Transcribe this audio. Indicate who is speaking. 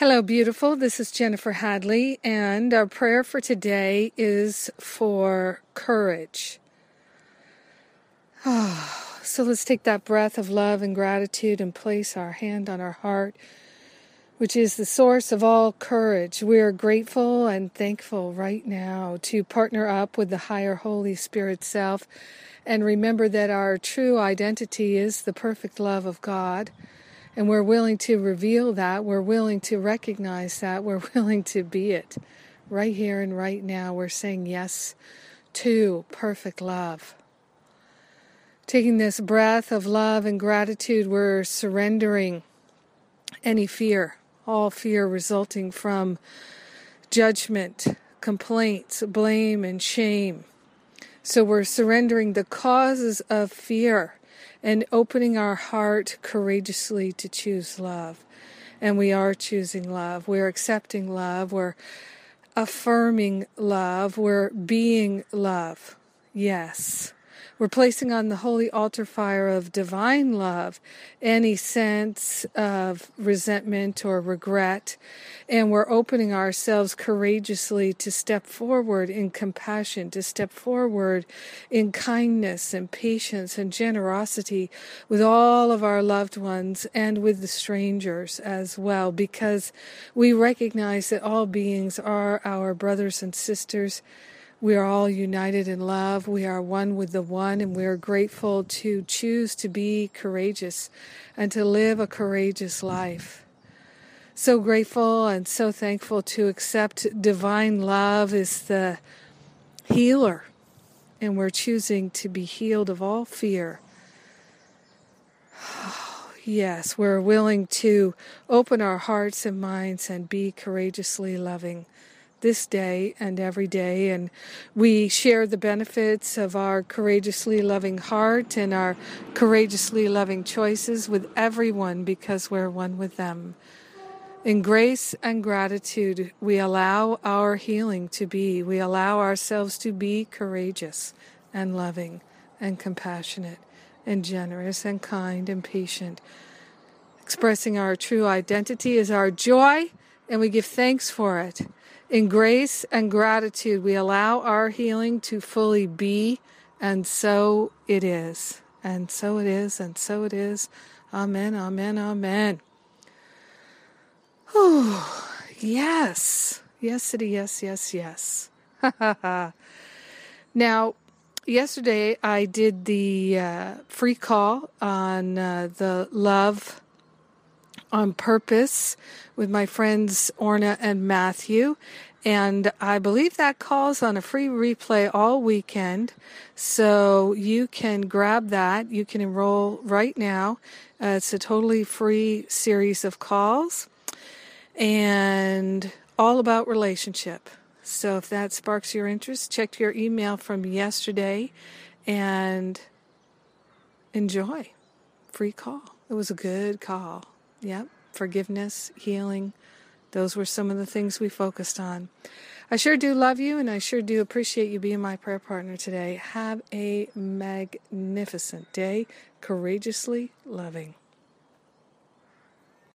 Speaker 1: Hello, beautiful. This is Jennifer Hadley, and our prayer for today is for courage. Oh, so let's take that breath of love and gratitude and place our hand on our heart, which is the source of all courage. We are grateful and thankful right now to partner up with the higher Holy Spirit self and remember that our true identity is the perfect love of God and we're willing to reveal that, we're willing to recognize that, we're willing to be it right here and right now. We're saying yes to perfect love. Taking this breath of love and gratitude, we're surrendering any fear, all fear resulting from judgment, complaints, blame, and shame. So we're surrendering the causes of fear and opening our heart courageously to choose love. And we are choosing love. We're accepting love. We're affirming love. We're being love. Yes. We're placing on the holy altar fire of divine love any sense of resentment or regret, and we're opening ourselves courageously to step forward in compassion, to step forward in kindness and patience and generosity with all of our loved ones and with the strangers as well, because we recognize that all beings are our brothers and sisters we are all united in love. We are one with the one, and we are grateful to choose to be courageous and to live a courageous life. So grateful and so thankful to accept divine love is the healer, and we're choosing to be healed of all fear. yes, we're willing to open our hearts and minds and be courageously loving this day and every day. And we share the benefits of our courageously loving heart and our courageously loving choices with everyone because we're one with them. In grace and gratitude, we allow our healing to be. We allow ourselves to be courageous and loving and compassionate and generous and kind and patient. Expressing our true identity is our joy, and we give thanks for it. In grace and gratitude, we allow our healing to fully be, and so it is. And so it is, and so it is. Amen, amen, amen. Oh, yes. Yes, city, yes, yes, yes. now, yesterday I did the uh, free call on uh, the love on purpose with my friends Orna and Matthew. And I believe that calls on a free replay all weekend. So you can grab that. You can enroll right now. Uh, it's a totally free series of calls and all about relationship. So if that sparks your interest, check your email from yesterday and enjoy. Free call. It was a good call. Yep, forgiveness, healing. Those were some of the things we focused on. I sure do love you and I sure do appreciate you being my prayer partner today. Have a magnificent day, courageously loving.